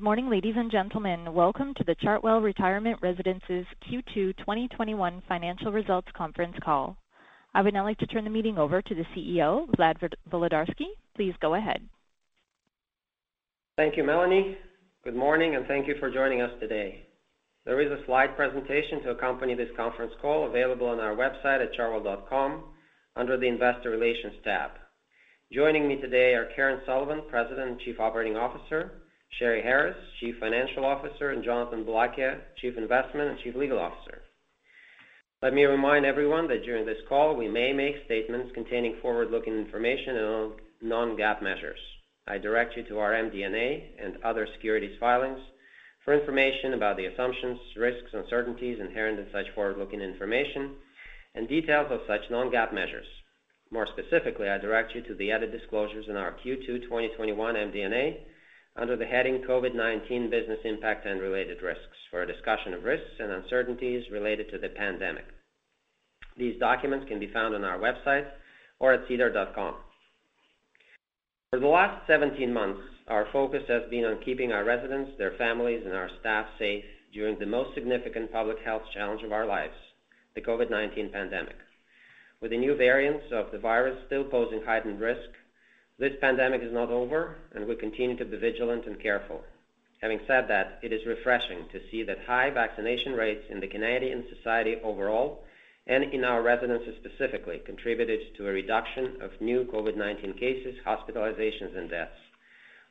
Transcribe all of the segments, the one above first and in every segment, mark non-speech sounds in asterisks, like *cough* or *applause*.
Good morning, ladies and gentlemen. Welcome to the Chartwell Retirement Residences Q2 2021 financial results conference call. I would now like to turn the meeting over to the CEO, Vlad Volodarski. Please go ahead. Thank you, Melanie. Good morning, and thank you for joining us today. There is a slide presentation to accompany this conference call available on our website at chartwell.com under the Investor Relations tab. Joining me today are Karen Sullivan, President and Chief Operating Officer, Sheri Harris, Chief Financial Officer, and Jonathan Boulakia, Chief Investment and Chief Legal Officer. Let me remind everyone that during this call, we may make statements containing forward-looking information and non-GAAP measures. I direct you to our MD&A and other securities filings for information about the assumptions, risks, uncertainties inherent in such forward-looking information and details of such non-GAAP measures. More specifically, I direct you to the added disclosures in our Q2 2021 MD&A under the heading COVID-19 Business Impact and Related Risks for a discussion of risks and uncertainties related to the pandemic. These documents can be found on our website or at sedar.com. For the last 17 months, our focus has been on keeping our residents, their families, and our staff safe during the most significant public health challenge of our lives, the COVID-19 pandemic. With the new variants of the virus still posing heightened risk, this pandemic is not over, and we continue to be vigilant and careful. Having said that, it is refreshing to see that high vaccination rates in the Canadian society overall, and in our residences specifically, contributed to a reduction of new COVID-19 cases, hospitalizations, and deaths.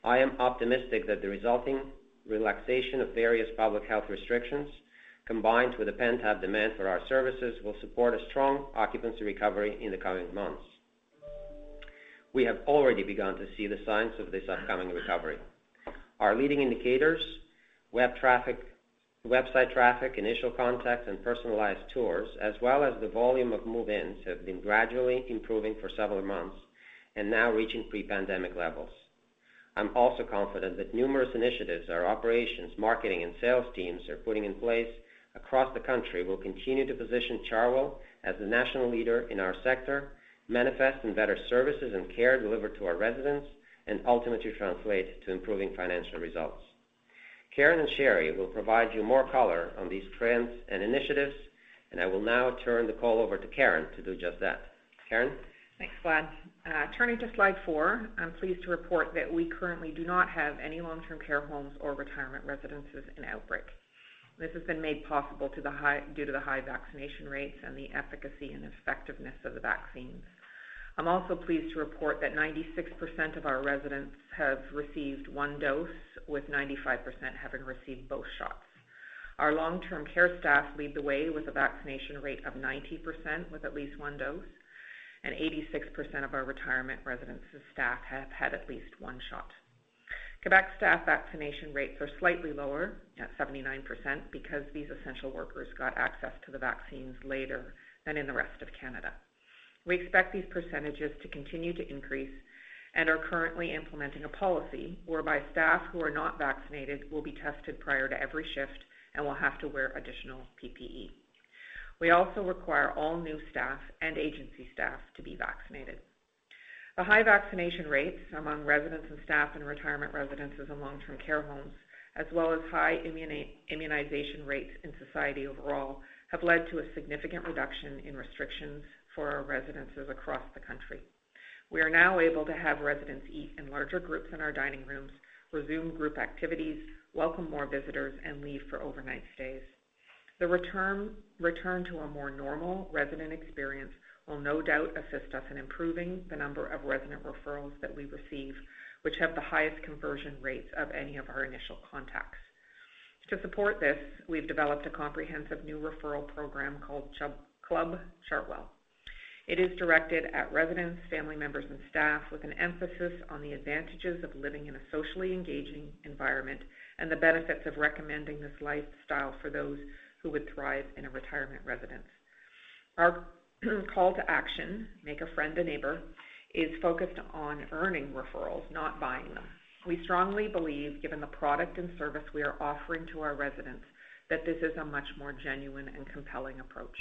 I am optimistic that the resulting relaxation of various public health restrictions, combined with the pent-up demand for our services, will support a strong occupancy recovery in the coming months. We have already begun to see the signs of this upcoming recovery. Our leading indicators, web traffic, website traffic, initial contacts, and personalized tours, as well as the volume of move-ins, have been gradually improving for several months and now reaching pre-pandemic levels. I'm also confident that numerous initiatives our operations, marketing, and sales teams are putting in place across the country will continue to position Chartwell as the national leader in our sector, manifest in better services and care delivered to our residents, and ultimately translate to improving financial results. Karen and Sheri will provide you more color on these trends and initiatives, and I will now turn the call over to Karen to do just that. Karen? Thanks, Vlad. Uh, turning to slide four, I'm pleased to report that we currently do not have any long-term care homes or retirement residences in outbreak. This has been made possible due to the high vaccination rates and the efficacy and effectiveness of the vaccines. I'm also pleased to report that 96% of our residents have received one dose, with 95% having received both shots. Our long-term care staff lead the way with a vaccination rate of 90% with at least one dose, and 86% of our retirement residences staff have had at least one shot. Quebec staff vaccination rates are slightly lower at 79% because these essential workers got access to the vaccines later than in the rest of Canada. We expect these percentages to continue to increase and are currently implementing a policy whereby staff who are not vaccinated will be tested prior to every shift and will have to wear additional PPE. We also require all new staff and agency staff to be vaccinated. The high vaccination rates among residents and staff in retirement residences and long-term care homes, as well as high immunization rates in society overall, have led to a significant reduction in restrictions for our residences across the country. We are now able to have residents eat in larger groups in our dining rooms, resume group activities, welcome more visitors, and leave for overnight stays. The return to a more normal resident experience will no doubt assist us in improving the number of resident referrals that we receive, which have the highest conversion rates of any of our initial contacts. To support this, we've developed a comprehensive new referral program called Club Chartwell. It is directed at residents, family members, and staff with an emphasis on the advantages of living in a socially engaging environment and the benefits of recommending this lifestyle for those who would thrive in a retirement residence. Our *clears throat* call to action, make a friend a neighbor, is focused on earning referrals, not buying them. We strongly believe, given the product and service we are offering to our residents, that this is a much more genuine and compelling approach.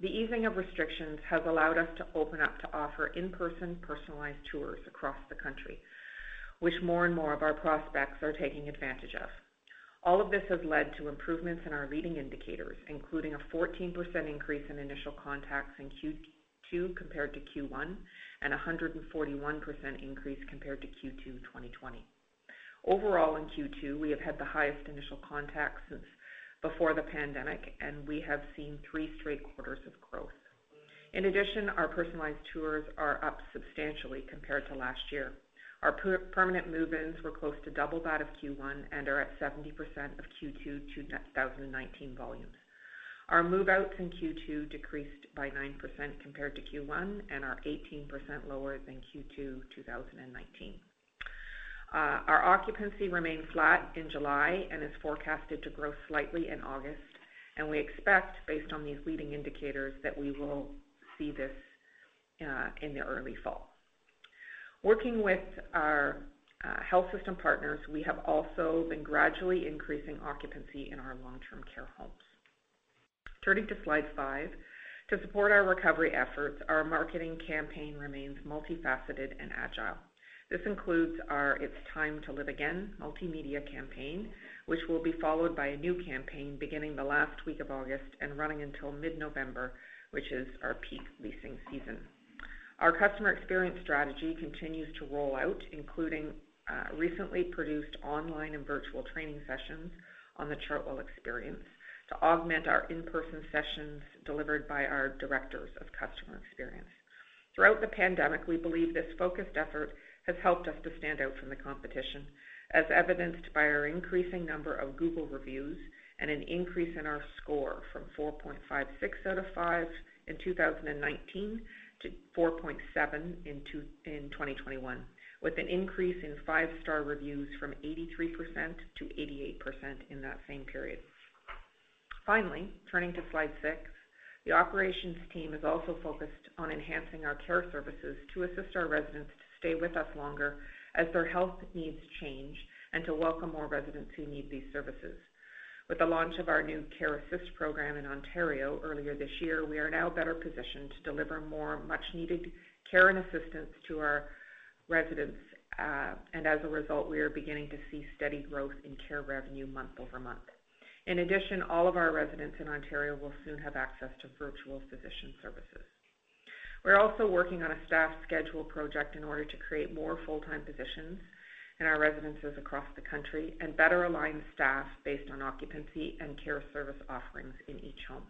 The easing of restrictions has allowed us to open up to offer in-person personalized tours across the country, which more and more of our prospects are taking advantage of. All of this has led to improvements in our leading indicators, including a 14% increase in initial contacts in Q2 compared to Q1, and a 141% increase compared to Q2 2020. Overall, in Q2, we have had the highest initial contacts since before the pandemic, and we have seen three straight quarters of growth. In addition, our personalized tours are up substantially compared to last year. Our permanent move-ins were close to double that of Q1 and are at 70% of Q2 2019 volumes. Our move-outs in Q2 decreased by 9% compared to Q1 and are 18% lower than Q2 2019. Uh, our occupancy remained flat in July and is forecasted to grow slightly in August, and we expect, based on these leading indicators, that we will see this uh, in the early fall. Working with our uh, health system partners, we have also been gradually increasing occupancy in our long-term care homes. Turning to slide five. To support our recovery efforts, our marketing campaign remains multifaceted and agile. This includes our It's Time to Live Again multimedia campaign, which will be followed by a new campaign beginning the last week of August and running until mid-November, which is our peak leasing season. Our customer experience strategy continues to roll out, including uh, recently produced online and virtual training sessions on the Chartwell experience to augment our in-person sessions delivered by our directors of customer experience. Throughout the pandemic, we believe this focused effort has helped us to stand out from the competition, as evidenced by our increasing number of Google reviews and an increase in our score from 4.56 out of five in 2019 to 4.7 in 2021, with an increase in five-star reviews from 83% to 88% in that same period. Finally, turning to slide six. The operations team is also focused on enhancing our care services to assist our residents stay with us longer as their health needs change and to welcome more residents who need these services. With the launch of our new Care Assist program in Ontario earlier this year, we are now better positioned to deliver more much-needed care and assistance to our residents. Uh, and as a result, we are beginning to see steady growth in care revenue month-over-month. In addition, all of our residents in Ontario will soon have access to virtual physician services. We're also working on a staff schedule project in order to create more full-time positions in our residences across the country and better align staff based on occupancy and care service offerings in each home.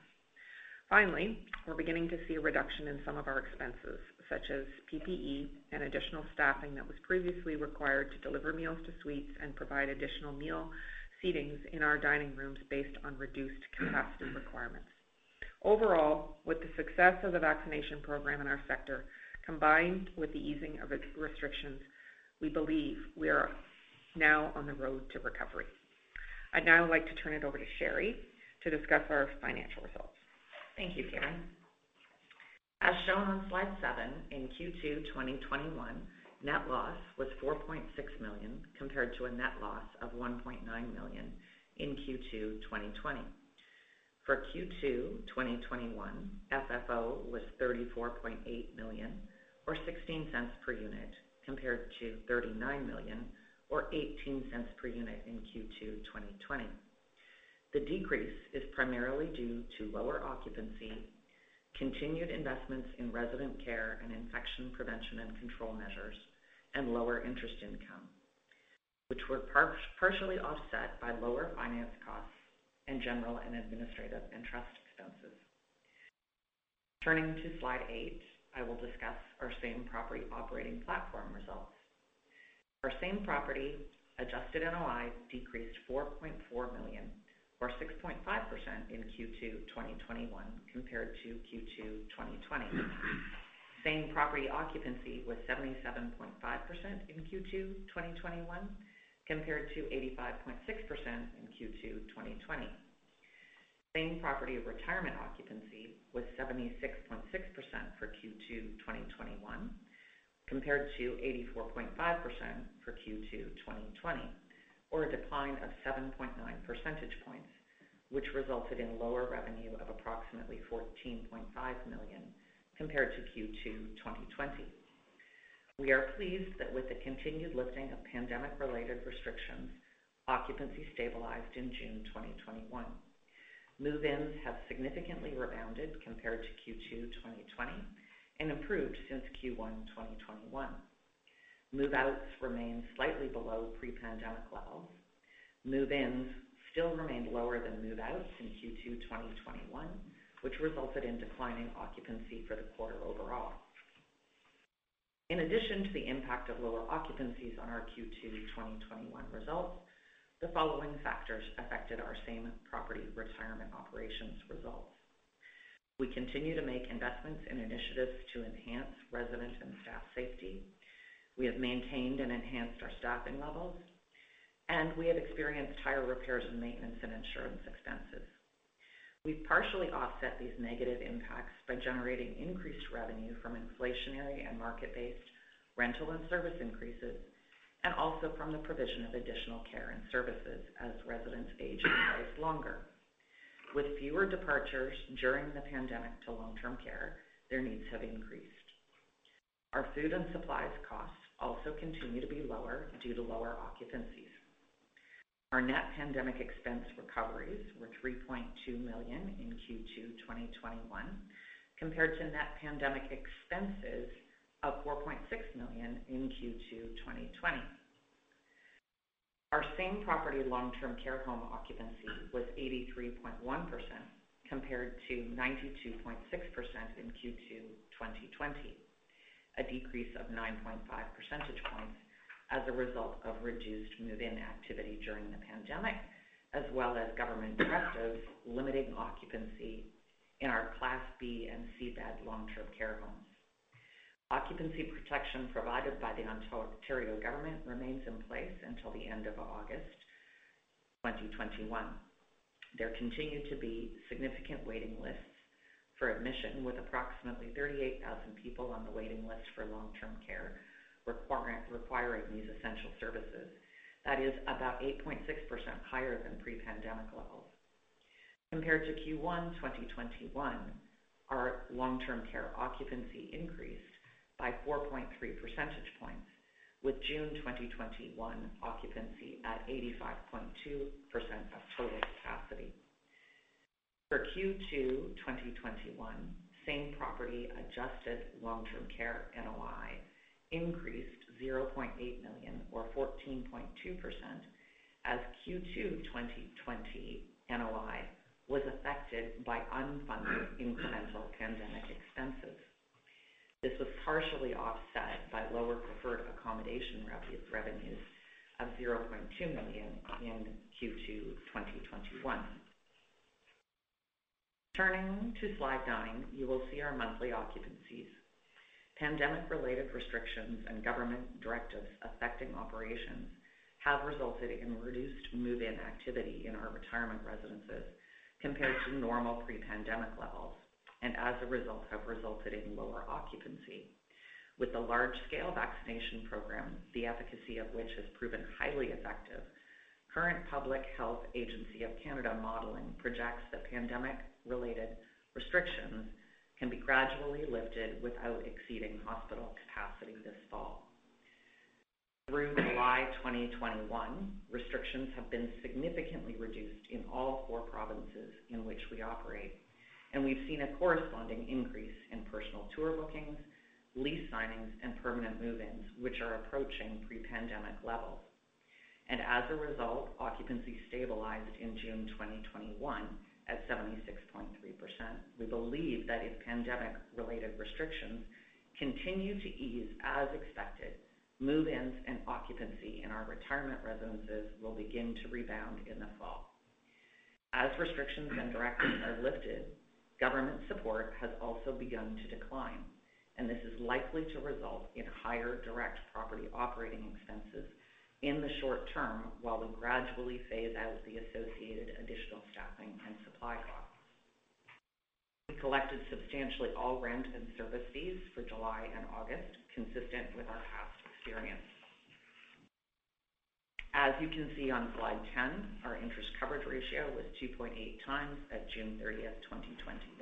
Finally, we're beginning to see a reduction in some of our expenses, such as PPE and additional staffing that was previously required to deliver meals to suites and provide additional meal seatings in our dining rooms based on reduced capacity requirements. Overall, with the success of the vaccination program in our sector, combined with the easing of restrictions, we believe we are now on the road to recovery. I'd now like to turn it over to Sheri to discuss our financial results. Thank you, Karen. As shown on slide seven, in Q2 2021, net loss was 4.6 million, compared to a net loss of 1.9 million in Q2 2020. For Q2 2021, FFO was 34.8 million, or 0.16 per unit, compared to 39 million or 0.18 per unit in Q2 2020. The decrease is primarily due to lower occupancy, continued investments in resident care and infection prevention and control measures, and lower interest income, which were partially offset by lower finance costs and general and administrative and trust expenses. Turning to slide eight, I will discuss our same property operating platform results. Our same property adjusted NOI decreased 4.4 million or 6.5% in Q2 2021 compared to Q2 2020. Same property occupancy was 77.5% in Q2 2021 compared to 85.6% in Q2 2020. Same property retirement occupancy was 76.6% for Q2 2021 compared to 84.5% for Q2 2020, or a decline of 7.9 percentage points, which resulted in lower revenue of approximately 14.5 million compared to Q2 2020. We are pleased that with the continued lifting of pandemic-related restrictions, occupancy stabilized in June 2021. Move-ins have significantly rebounded compared to Q2 2020 and improved since Q1 2021. Move-outs remain slightly below pre-pandemic levels. Move-ins still remained lower than move-outs in Q2 2021, which resulted in declining occupancy for the quarter overall. In addition to the impact of lower occupancies on our Q2 2021 results, the following factors affected our same property retirement operations results. We continue to make investments in initiatives to enhance resident and staff safety. We have maintained and enhanced our staffing levels, and we have experienced higher repairs and maintenance and insurance expenses. We've partially offset these negative impacts by generating increased revenue from inflationary and market-based rental and service increases, and also from the provision of additional care and services as residents age in place longer. With fewer departures during the pandemic to long-term care, their needs have increased. Our food and supplies costs also continue to be lower due to lower occupancies. Our net pandemic expense recoveries were 3.2 million in Q2 2021 compared to net pandemic expenses of 4.6 million in Q2 2020. Our same property long-term care home occupancy was 83.1% compared to 92.6% in Q2 2020, a decrease of 9.5 percentage points as a result of reduced move-in activity during the pandemic, as well as government directives limiting occupancy in our Class B and C bed long-term care homes. Occupancy protection provided by the Ontario government remains in place until the end of August 2021. There continue to be significant waiting lists for admission, with approximately 38,000 people on the waiting list for long-term care requiring these essential services. That is about 8.6% higher than pre-pandemic levels. Compared to Q1 2021, our long-term care occupancy increased by 4.3 percentage points, with June 2021 occupancy at 85.2% of total capacity. For Q2 2021, same property adjusted long-term care NOI increased 0.8 million or 14.2% as Q2 2020 NOI was affected by unfunded incremental pandemic expenses. This was partially offset by lower preferred accommodation revenues of 0.2 million in Q2 2021. Turning to slide nine, you will see our monthly occupancies. Pandemic-related restrictions and government directives affecting operations have resulted in reduced move-in activity in our retirement residences compared to normal pre-pandemic levels, and as a result, have resulted in lower occupancy. With the large-scale vaccination program, the efficacy of which has proven highly effective, current Public Health Agency of Canada modeling projects that pandemic-related restrictions can be gradually lifted without exceeding hospital capacity this fall. Through July 2021, restrictions have been significantly reduced in all four provinces in which we operate, and we've seen a corresponding increase in personal tour bookings, lease signings, and permanent move-ins, which are approaching pre-pandemic levels. And as a result, occupancy stabilized in June 2021 at 76.3%. We believe that if pandemic-related restrictions continue to ease as expected, move-ins and occupancy in our retirement residences will begin to rebound in the fall. As restrictions and directives are lifted, government support has also begun to decline, and this is likely to result in higher direct property operating expenses in the short term while we gradually phase out the associated additional staffing and supply costs. We collected substantially all rent and service fees for July and August, consistent with our past experience. As you can see on slide 10, our interest coverage ratio was 2.8x at June 30th, 2021.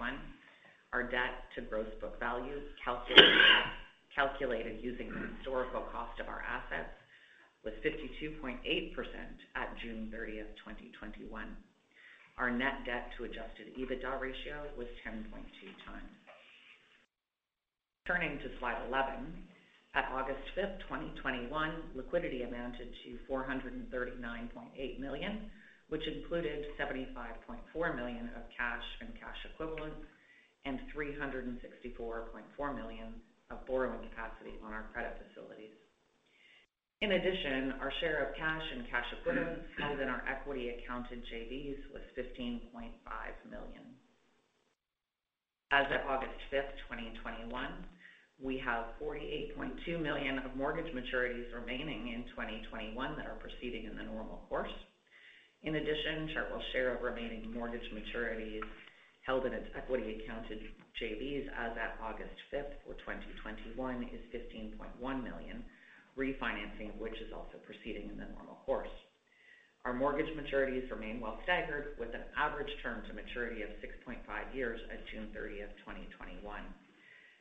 Our debt to gross book value, calculated using the historical cost of our assets, was 52.8% at June 30th, 2021. Our net debt to adjusted EBITDA ratio was 10.2x. Turning to slide 11, at August 5th, 2021, liquidity amounted to 439.8 million, which included 75.4 million of cash and cash equivalents and 364.4 million of borrowing capacity on our credit facilities. In addition, our share of cash and cash equivalents held in our equity accounted JVs was 15.5 million. As of August 5th, 2021, we have 48.2 million of mortgage maturities remaining in 2021 that are proceeding in the normal course. In addition, Chartwell's share of remaining mortgage maturities held in its equity accounted JVs as at August 5th for 2021 is 15.1 million, refinancing which is also proceeding in the normal course. Our mortgage maturities remain well staggered with an average term to maturity of 6.5 years at June 30th, 2021.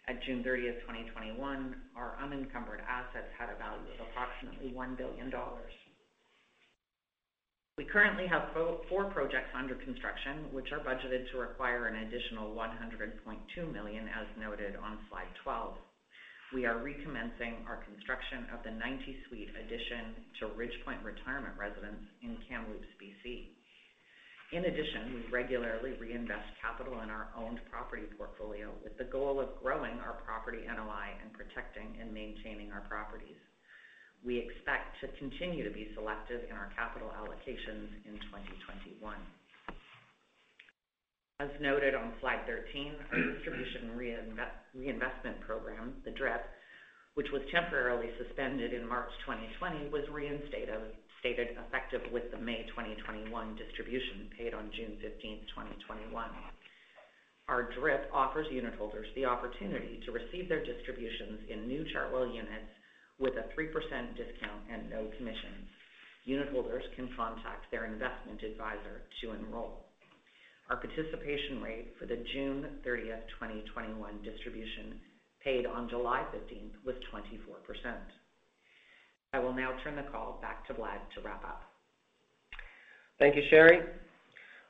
At June 30th, 2021, our unencumbered assets had a value of approximately 1 billion dollars. We currently have four projects under construction, which are budgeted to require an additional 100.2 million, as noted on slide 12. We are recommencing our construction of the 90-suite addition to Ridgepointe Retirement Residence in Kamloops, B.C. In addition, we regularly reinvest capital in our owned property portfolio with the goal of growing our property NOI and protecting and maintaining our properties. We expect to continue to be selective in our capital allocations in 2021. As noted on slide 13, our distribution reinvestment program, the DRIP, which was temporarily suspended in March 2020, was reinstated effective with the May 2021 distribution paid on June 15th, 2021. Our DRIP offers unitholders the opportunity to receive their distributions in new Chartwell units with a 3% discount and no commissions. Unitholders can contact their investment advisor to enroll. Our participation rate for the June 30th, 2021 distribution paid on July 15th was 24%. I will now turn the call back to Vlad to wrap up. Thank you, Sheri.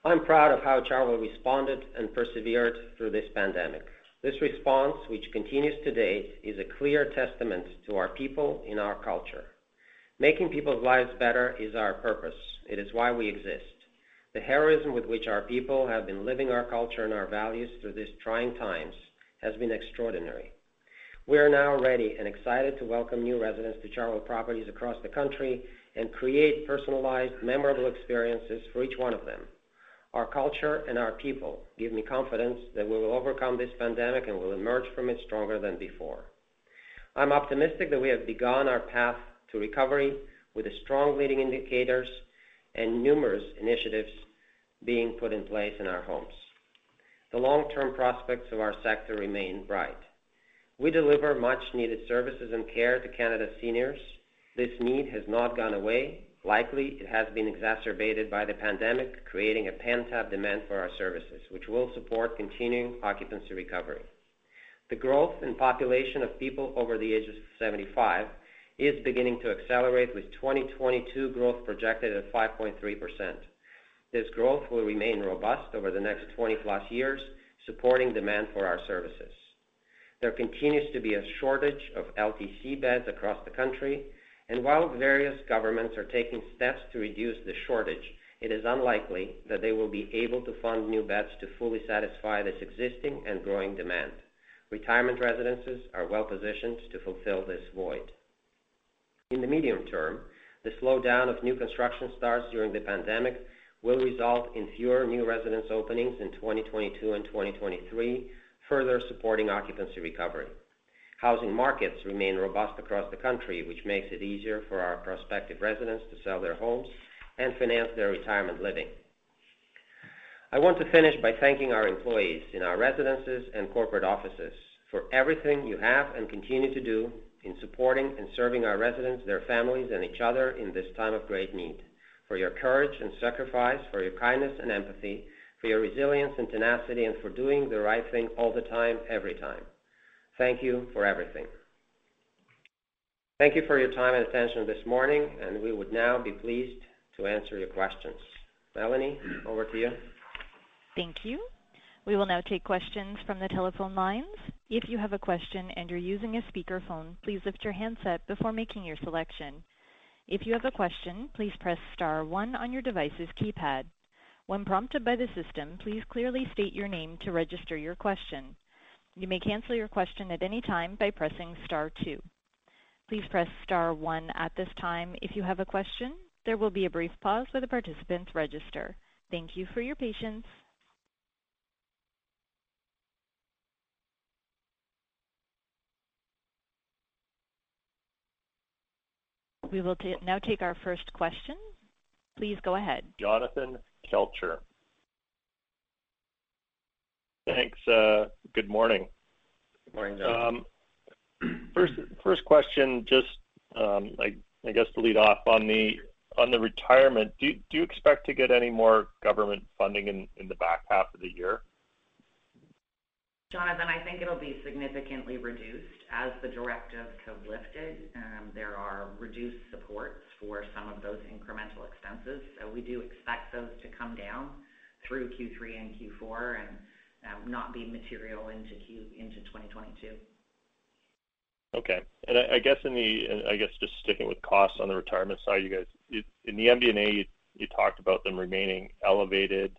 I'm proud of how Chartwell responded and persevered through this pandemic. This response, which continues to date, is a clear testament to our people and our culture. Making people's lives better is our purpose. It is why we exist. The heroism with which our people have been living our culture and our values through these trying times has been extraordinary. We are now ready and excited to welcome new residents to Chartwell properties across the country and create personalized, memorable experiences for each one of them. Our culture and our people give me confidence that we will overcome this pandemic and will emerge from it stronger than before. I'm optimistic that we have begun our path to recovery with the strong leading indicators and numerous initiatives being put in place in our homes. The long-term prospects of our sector remain bright. We deliver much-needed services and care to Canada's seniors. This need has not gone away. Likely, it has been exacerbated by the pandemic, creating a pent-up demand for our services, which will support continuing occupancy recovery. The growth in population of people over the age of 75 is beginning to accelerate, with 2022 growth projected at 5.3%. This growth will remain robust over the next 20+ years, supporting demand for our services. There continues to be a shortage of LTC beds across the country, and while various governments are taking steps to reduce the shortage, it is unlikely that they will be able to fund new beds to fully satisfy this existing and growing demand. Retirement residences are well-positioned to fulfill this void. In the medium term, the slowdown of new construction starts during the pandemic will result in fewer new residence openings in 2022 and 2023, further supporting occupancy recovery. Housing markets remain robust across the country, which makes it easier for our prospective residents to sell their homes and finance their retirement living. I want to finish by thanking our employees in our residences and corporate offices for everything you have and continue to do in supporting and serving our residents, their families, and each other in this time of great need. For your courage and sacrifice, for your kindness and empathy, for your resilience and tenacity, and for doing the right thing all the time, every time. Thank you for everything. Thank you for your time and attention this morning, and we would now be pleased to answer your questions. Melanie, over to you. Thank you. We will now take questions from the telephone lines. If you have a question and you're using a speakerphone, please lift your handset before making your selection. If you have a question, please press star one on your device's keypad. When prompted by the system, please clearly state your name to register your question. You may cancel your question at any time by pressing star two. Please press star one at this time if you have a question. There will be a brief pause while the participants register. Thank you for your patience. We will now take our first question. Please go ahead. Jonathan Kelcher. Thanks. Uh, good morning. Good morning, Jonathan. Um, first question, just, um, I guess to lead off on the retirement, do you expect to get any more government funding in the back half of the year? Jonathan, I think it'll be significantly reduced as the directives have lifted. Um, there are reduced supports for some of those incremental expenses. So we do expect those to come down through Q3 and Q4 and um, not be material into 2022. Okay. And I guess just sticking with costs on the retirement side, you guys, in the MD&A, you talked about them remaining elevated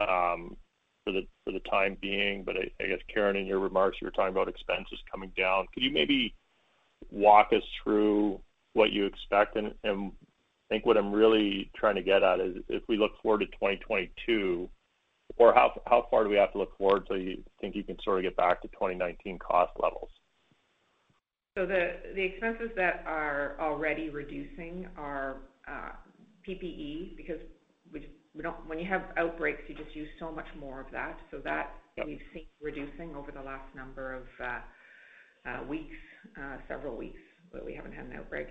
um, for the time being. But I guess, Karen, in your remarks, you were talking about expenses coming down. Could you maybe walk us through what you expect? And I think what I'm really trying to get at is if we look forward to 2022, or how far do we have to look forward till you think you can sort of get back to 2019 cost levels? So the the expenses that are already reducing are uh, PPE, because when you have outbreaks, you just use so much more of that. So that we've seen reducing over the last number of uh, uh, weeks, uh, several weeks that we haven't had an outbreak.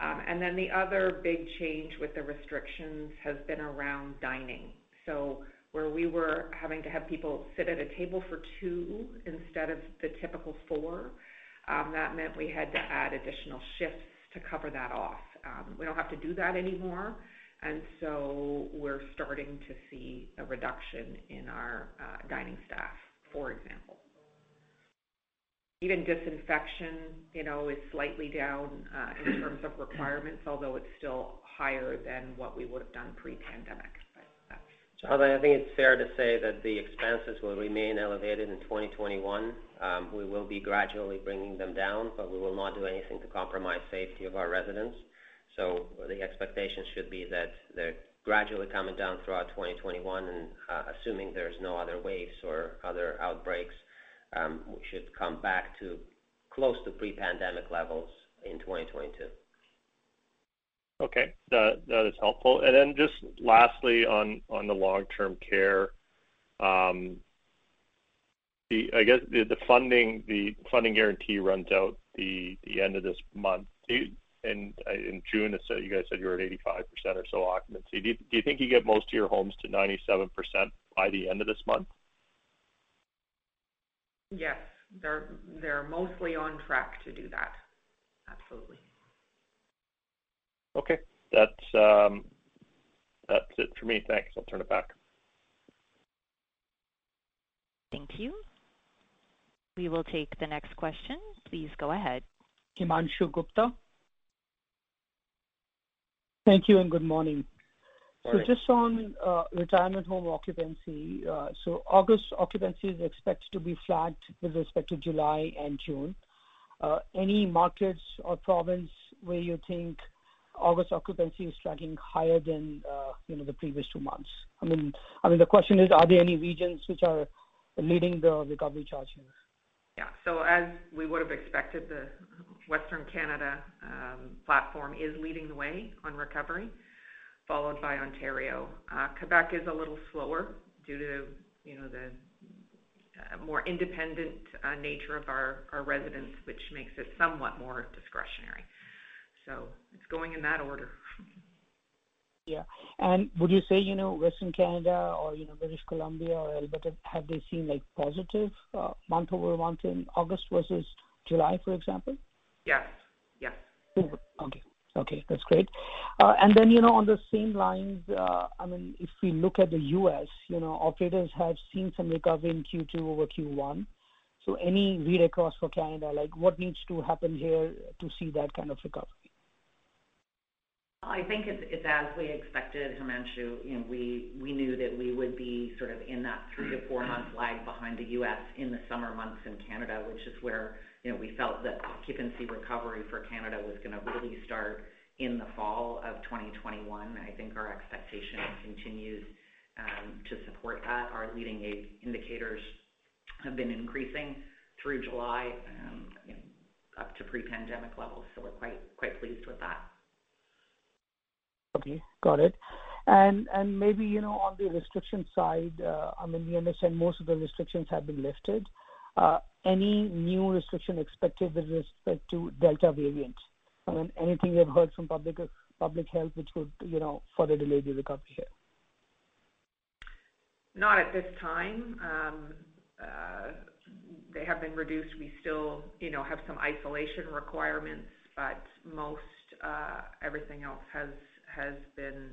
Um and then the other big change with the restrictions has been around dining. So where we were having to have people sit at a table for two instead of the typical four, um, that meant we had to add additional shifts to cover that off. Um, we don't have to do that anymore, we're starting to see a reduction in our uh, dining staff, for example. Even disinfection you know, is slightly down uh, in terms of requirements, although it's still higher than what we would have done pre-pandemic. Jonathan, I think it's fair to say that the expenses will remain elevated in 2021. Um, we will be gradually bringing them down, but we will not do anything to compromise safety of our residents. So the expectation should be that they're gradually coming down throughout 2021, and uh, assuming there's no other waves or other outbreaks, um, we should come back to close to pre-pandemic levels in 2022. Okay. That is helpful. And then just lastly, on the long-term care, um, I guess the funding guarantee runs out the end of this month. Uh, in June, you guys said you were at 85% or so occupancy. Do you think you get most of your homes to 97% by the end of this month? Yes. They're mostly on track to do that. Absolutely. Okay. Um, that's it for me. Thanks. I'll turn it back. Thank you. We will take the next question. Please go ahead. Himanshu Gupta. Thank you and good morning. Morning. Just on uh, retirement home occupancy. Uh, so August occupancy is expected to be flat with respect to July and June. Uh, any markets or province where you think August occupancy is tracking higher than you know, the previous two months? I mean, the question is, are there any regions which are leading the recovery charge here? Yeah. So as we would have expected, the Western Canada um, platform is leading the way on recovery, followed by Ontario. Uh, Quebec is a little slower due to, you know, the uh, more independent uh, nature of our residents, which makes it somewhat more discretionary. So it's going in that order. *laughs* Yeah. And would you say, you know, Western Canada or, you know, British Columbia or Alberta, have they seen, like, positive month-over-month in August versus July, for example? Yes. Yes. Okay, Okay, that's great. Uh, and then, you know, on the same lines, uh, I mean, if we look at the U.S., you know, operators have seen some recovery in Q2 over Q1. So any read across for Canada, like what needs to happen here to see that kind of recovery? I think it's as we expected, Himanshu. You know, we knew that we would be sort of in that three to four month lag behind the U.S. in the summer months in Canada, which is where, you know, we felt that occupancy recovery for Canada was gonna really start in the fall of 2021. I think our expectation continues um, to support that. Our leading indicators have been increasing through July, um, you know, up to pre-pandemic levels. So we're quite pleased with that. Okay. Got it. And and maybe, you know, on the restriction side, uh, I mean, we understand most of the restrictions have been lifted. Uh, any new restriction expected with respect to Delta variant? I mean, anything you have heard from public health which would, you know, further delay the recovery here? Not at this time. Um, uh, they have been reduced. We still, you know, have some isolation requirements, but most uh, everything else has been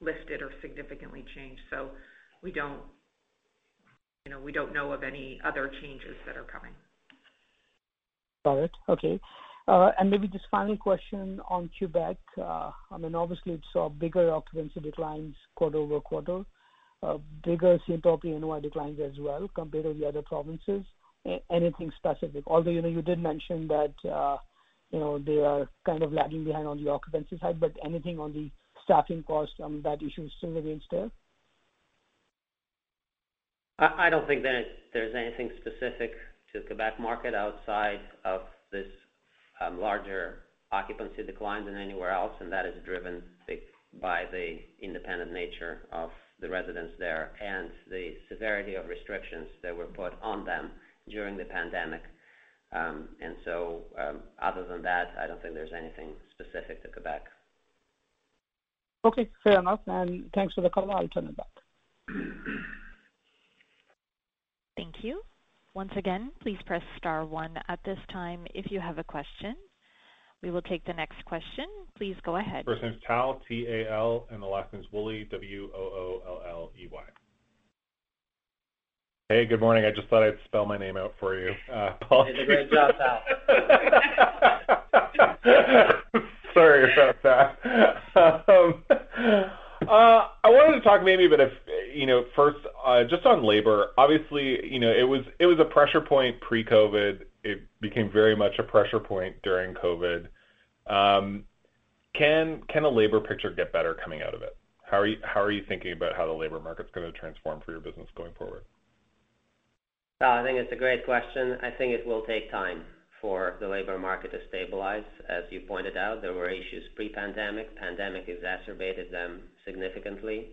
lifted or significantly changed. So we don't, you know, we don't know of any other changes that are coming. Got it. Okay. Uh, and maybe just final question on Quebec. Uh, I mean, obviously it saw bigger occupancy declines quarter-over-quarter, uh, bigger same-property NOI declines as well compared to the other provinces. Anything specific? Although, you know, you did mention that, you know, they are kind of lagging behind on the occupancy side, but anything on the staffing cost, that issue still remains there? I don't think that there's anything specific to Quebec market outside of this larger occupancy decline than anywhere else, and that is driven by the independent nature of the residents there and the severity of restrictions that were put on them during the pandemic. Um and so um other than that, I don't think there's anything specific to Quebec. Okay, fair enough. And thanks for the call. I'll turn it back. *clears throat* Thank you. Once again, please press star one at this time if you have a question. We will take the next question. Please go ahead. First name's Tal, T-A-L, and the last name's Woolley, W-O-O-L-L-E-Y. Hey, good morning. I just thought I'd spell my name out for you. You did a great job, Tal. *laughs* Sorry about that. *laughs* Um, uh, I wanted to talk maybe a bit of, you know, first, uh, just on labor. Obviously, you know, it was it was a pressure point pre-COVID. It became very much a pressure point during COVID. Um, can the labor picture get better coming out of it? How are you how are you thinking about how the labor market's gonna transform for your business going forward? Uh, I think it's a great question. I think it will take time for the labor market to stabilize. As you pointed out, there were issues pre-pandemic. Pandemic exacerbated them significantly.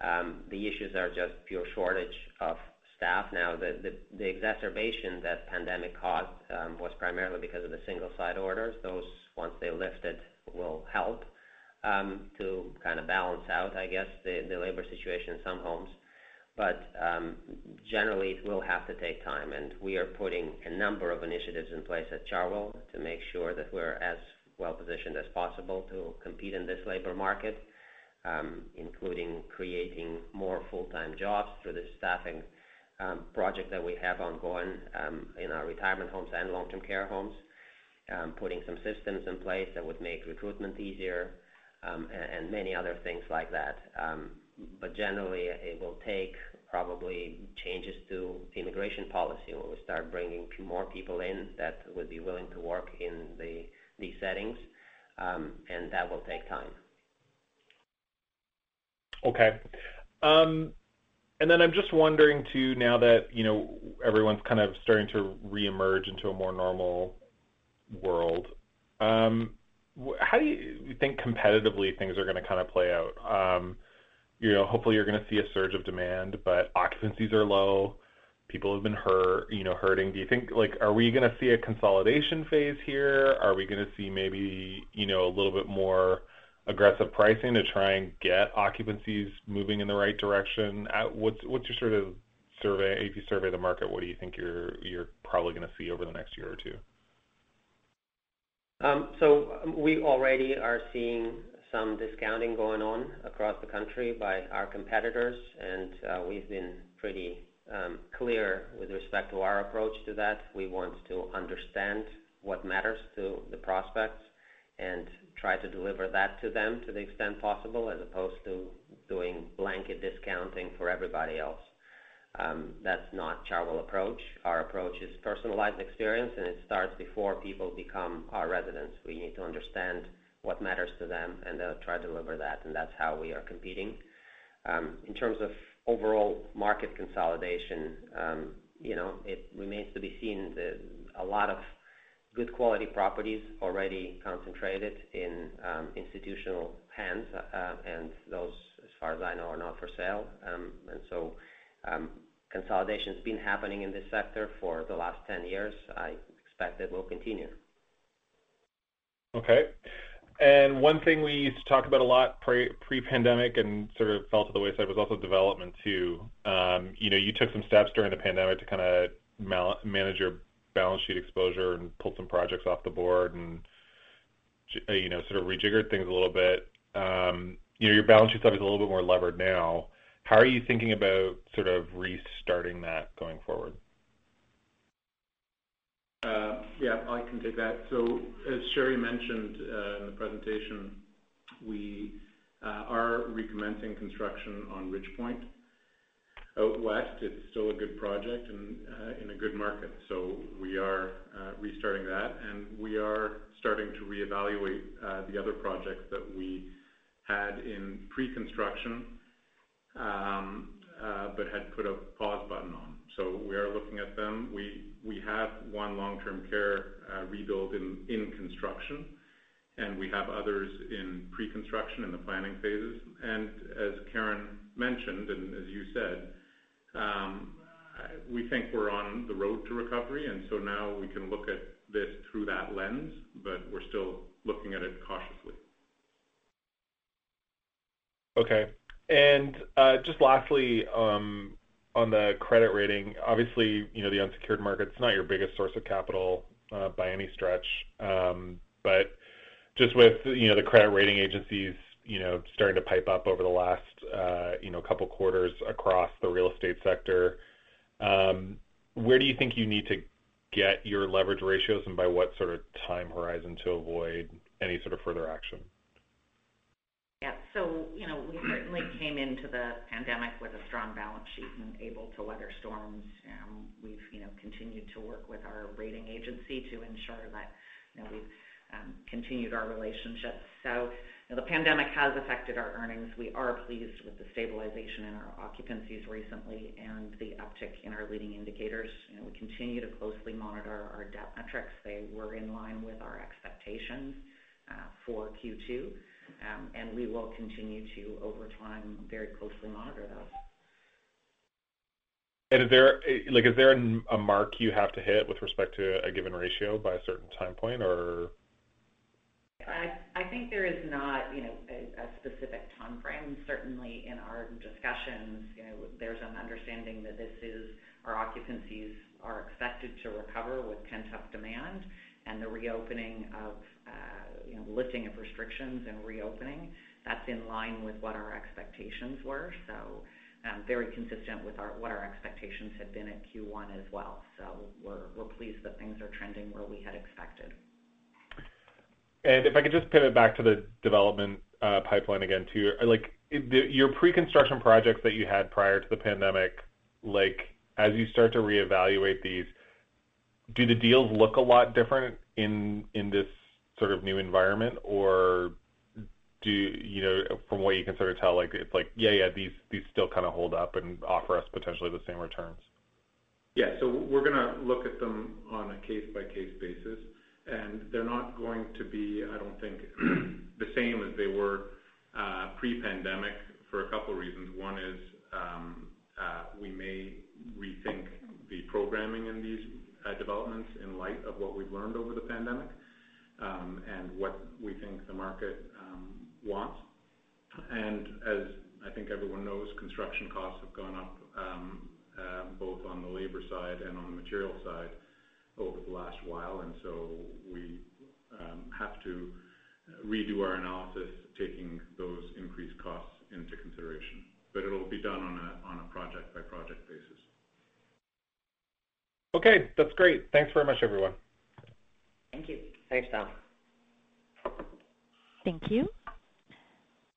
Um, the issues are just pure shortage of staff. Now, the the exacerbation that pandemic caused um, was primarily because of the single-site orders. Those, once they're lifted, will help um, to kind of balance out, I guess, the the labor situation in some homes. But um generally, it will have to take time, and we are putting a number of initiatives in place at Chartwell to make sure that we're as well-positioned as possible to compete in this labor market, Um, including creating more full-time jobs through the staffing um, project that we have ongoing um, in our retirement homes and long-term care homes. Putting some systems in place that would make recruitment easier, and many other things like that. Um but generally, it will take probably changes to immigration policy, where we start bringing more people in that would be willing to work in these settings, and that will take time. Okay. Um, and then I'm just wondering too, now that you know everyone's kind of starting to reemerge into a more normal world, um, how do you think competitively things are going to kind of play out? Um, you know, hopefully you're going to see a surge of demand, but occupancies are low. People have been hurt, you know, hurting. Do you think like are we going to see a consolidation phase here? Are we going to see maybe you know a little bit more aggressive pricing to try and get occupancies moving in the right direction? What's what's your sort of survey? If you survey the market, what do you think you're you're probably going to see over the next year or two? Um, so um, we already are seeing some discounting going on across the country by our competitors, and uh, we've been pretty um, clear with respect to our approach to that. We want to understand what matters to the prospects and try to deliver that to them to the extent possible, as opposed to doing blanket discounting for everybody else. Um, that's not Chartwell approach. Our approach is personalized experience, and it starts before people become our residents. We need to understand what matters to them, and they'll try to deliver that, and that's how we are competing. Um, in terms of overall market consolidation, um, you know, it remains to be seen. A lot of good quality properties already concentrated in um, institutional hands, uh, and those, as far as I know, are not for sale. Um, and so, um, Consolidation's been happening in this sector for the last 10 years. I expect it will continue. Okay. And One thing we used to talk about a lot pre-pandemic and sort of fell to the wayside was also development too. You know, you took some steps during the pandemic to kinda manage your balance sheet exposure and pulled some projects off the board and, uh, you know, sort of rejiggered things a little bit. Um, you know, your balance sheet's obviously a little bit more levered now. How are you thinking about sort of restarting that going forward? Uh, yeah, I can take that. So, As Sheri mentioned uh, in the presentation, we are recommencing construction on Ridgepointe. Out west, it's still a good project and uh, in a good market. So we are uh, restarting that, and we are starting to reevaluate uh, the other projects that we had in pre-construction, um, but had put a pause button on. So we are looking at them. We have one long-term care rebuild in construction, and we have others in pre-construction in the planning phases. And as Karen mentioned, and as you said, we think we're on the road to recovery, and so now we can look at this through that lens, but we're still looking at it cautiously. Okay. And uh, just lastly, um, on the credit rating, obviously, you know, the unsecured market's not your biggest source of capital uh, by any stretch. Um, but just with, you know, the credit rating agencies you know, starting to pipe up over the last, uh, you know, couple quarters across the real estate sector. Um, where do you think you need to get your leverage ratios, and by what sort of time horizon to avoid any sort of further action? Yeah. So, you know, we certainly came into the pandemic with a strong balance sheet and able to weather storms. Um, we've, you know, continued to work with our rating agency to ensure that, you know, we've um, continued our relationships. So, the pandemic has affected our earnings. We are pleased with the stabilization in our occupancies recently and the uptick in our leading indicators. You know, we continue to closely monitor our debt metrics. They were in line with our expectations uh, for Q2, um, and we will continue to, over time, very closely monitor those. And is there, like, is there a mark you have to hit with respect to a given ratio by a certain time point, or I think there is not, you know, a specific timeframe. Certainly in our discussions, you know, there's an understanding that this is our occupancies are expected to recover with pent-up demand and the reopening of, uh, you know, lifting of restrictions and reopening. That's in line with what our expectations were. So, um, very consistent with what our expectations had been at Q1 as well. So we're pleased that things are trending where we had expected. And if I could just pivot back to the development uh, pipeline again, too. Like, your pre-construction projects that you had prior to the pandemic, like, as you start to reevaluate these, do the deals look a lot different in this sort of new environment? Or do you know from what you can sort of tell, like it's like yeah, yeah, these still kind of hold up and offer us potentially the same returns? Yeah. So we're gonna look at them on a case-by-case basis, and they're not going to be, I don't think, *clears throat* the same as they were uh, pre-pandemic for a couple of reasons. One is, um, uh, we may rethink the programming in these uh, developments in light of what we've learned over the pandemic, um, and what we think the market um, wants. And as I think everyone knows, construction costs have gone up both on the labor side and on the material side over the last while. And so we um, have to redo our analysis, taking those increased costs into consideration. But it'll be done on a project-by-project basis. Okay, that's great. Thanks very much, everyone. Thank you. Thanks, Tom. Thank you.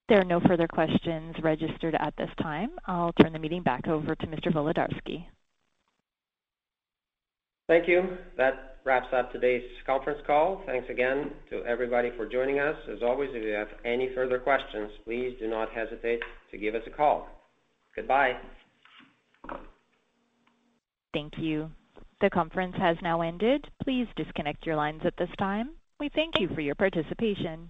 There are no further questions registered at this time. I'll turn the meeting back over to Mr. Volodarski. Thank you. That wraps up today's conference call. Thanks again to everybody for joining us. As always, if you have any further questions, please do not hesitate to give us a call. Goodbye. Thank you. The conference has now ended. Please disconnect your lines at this time. We thank you for your participation.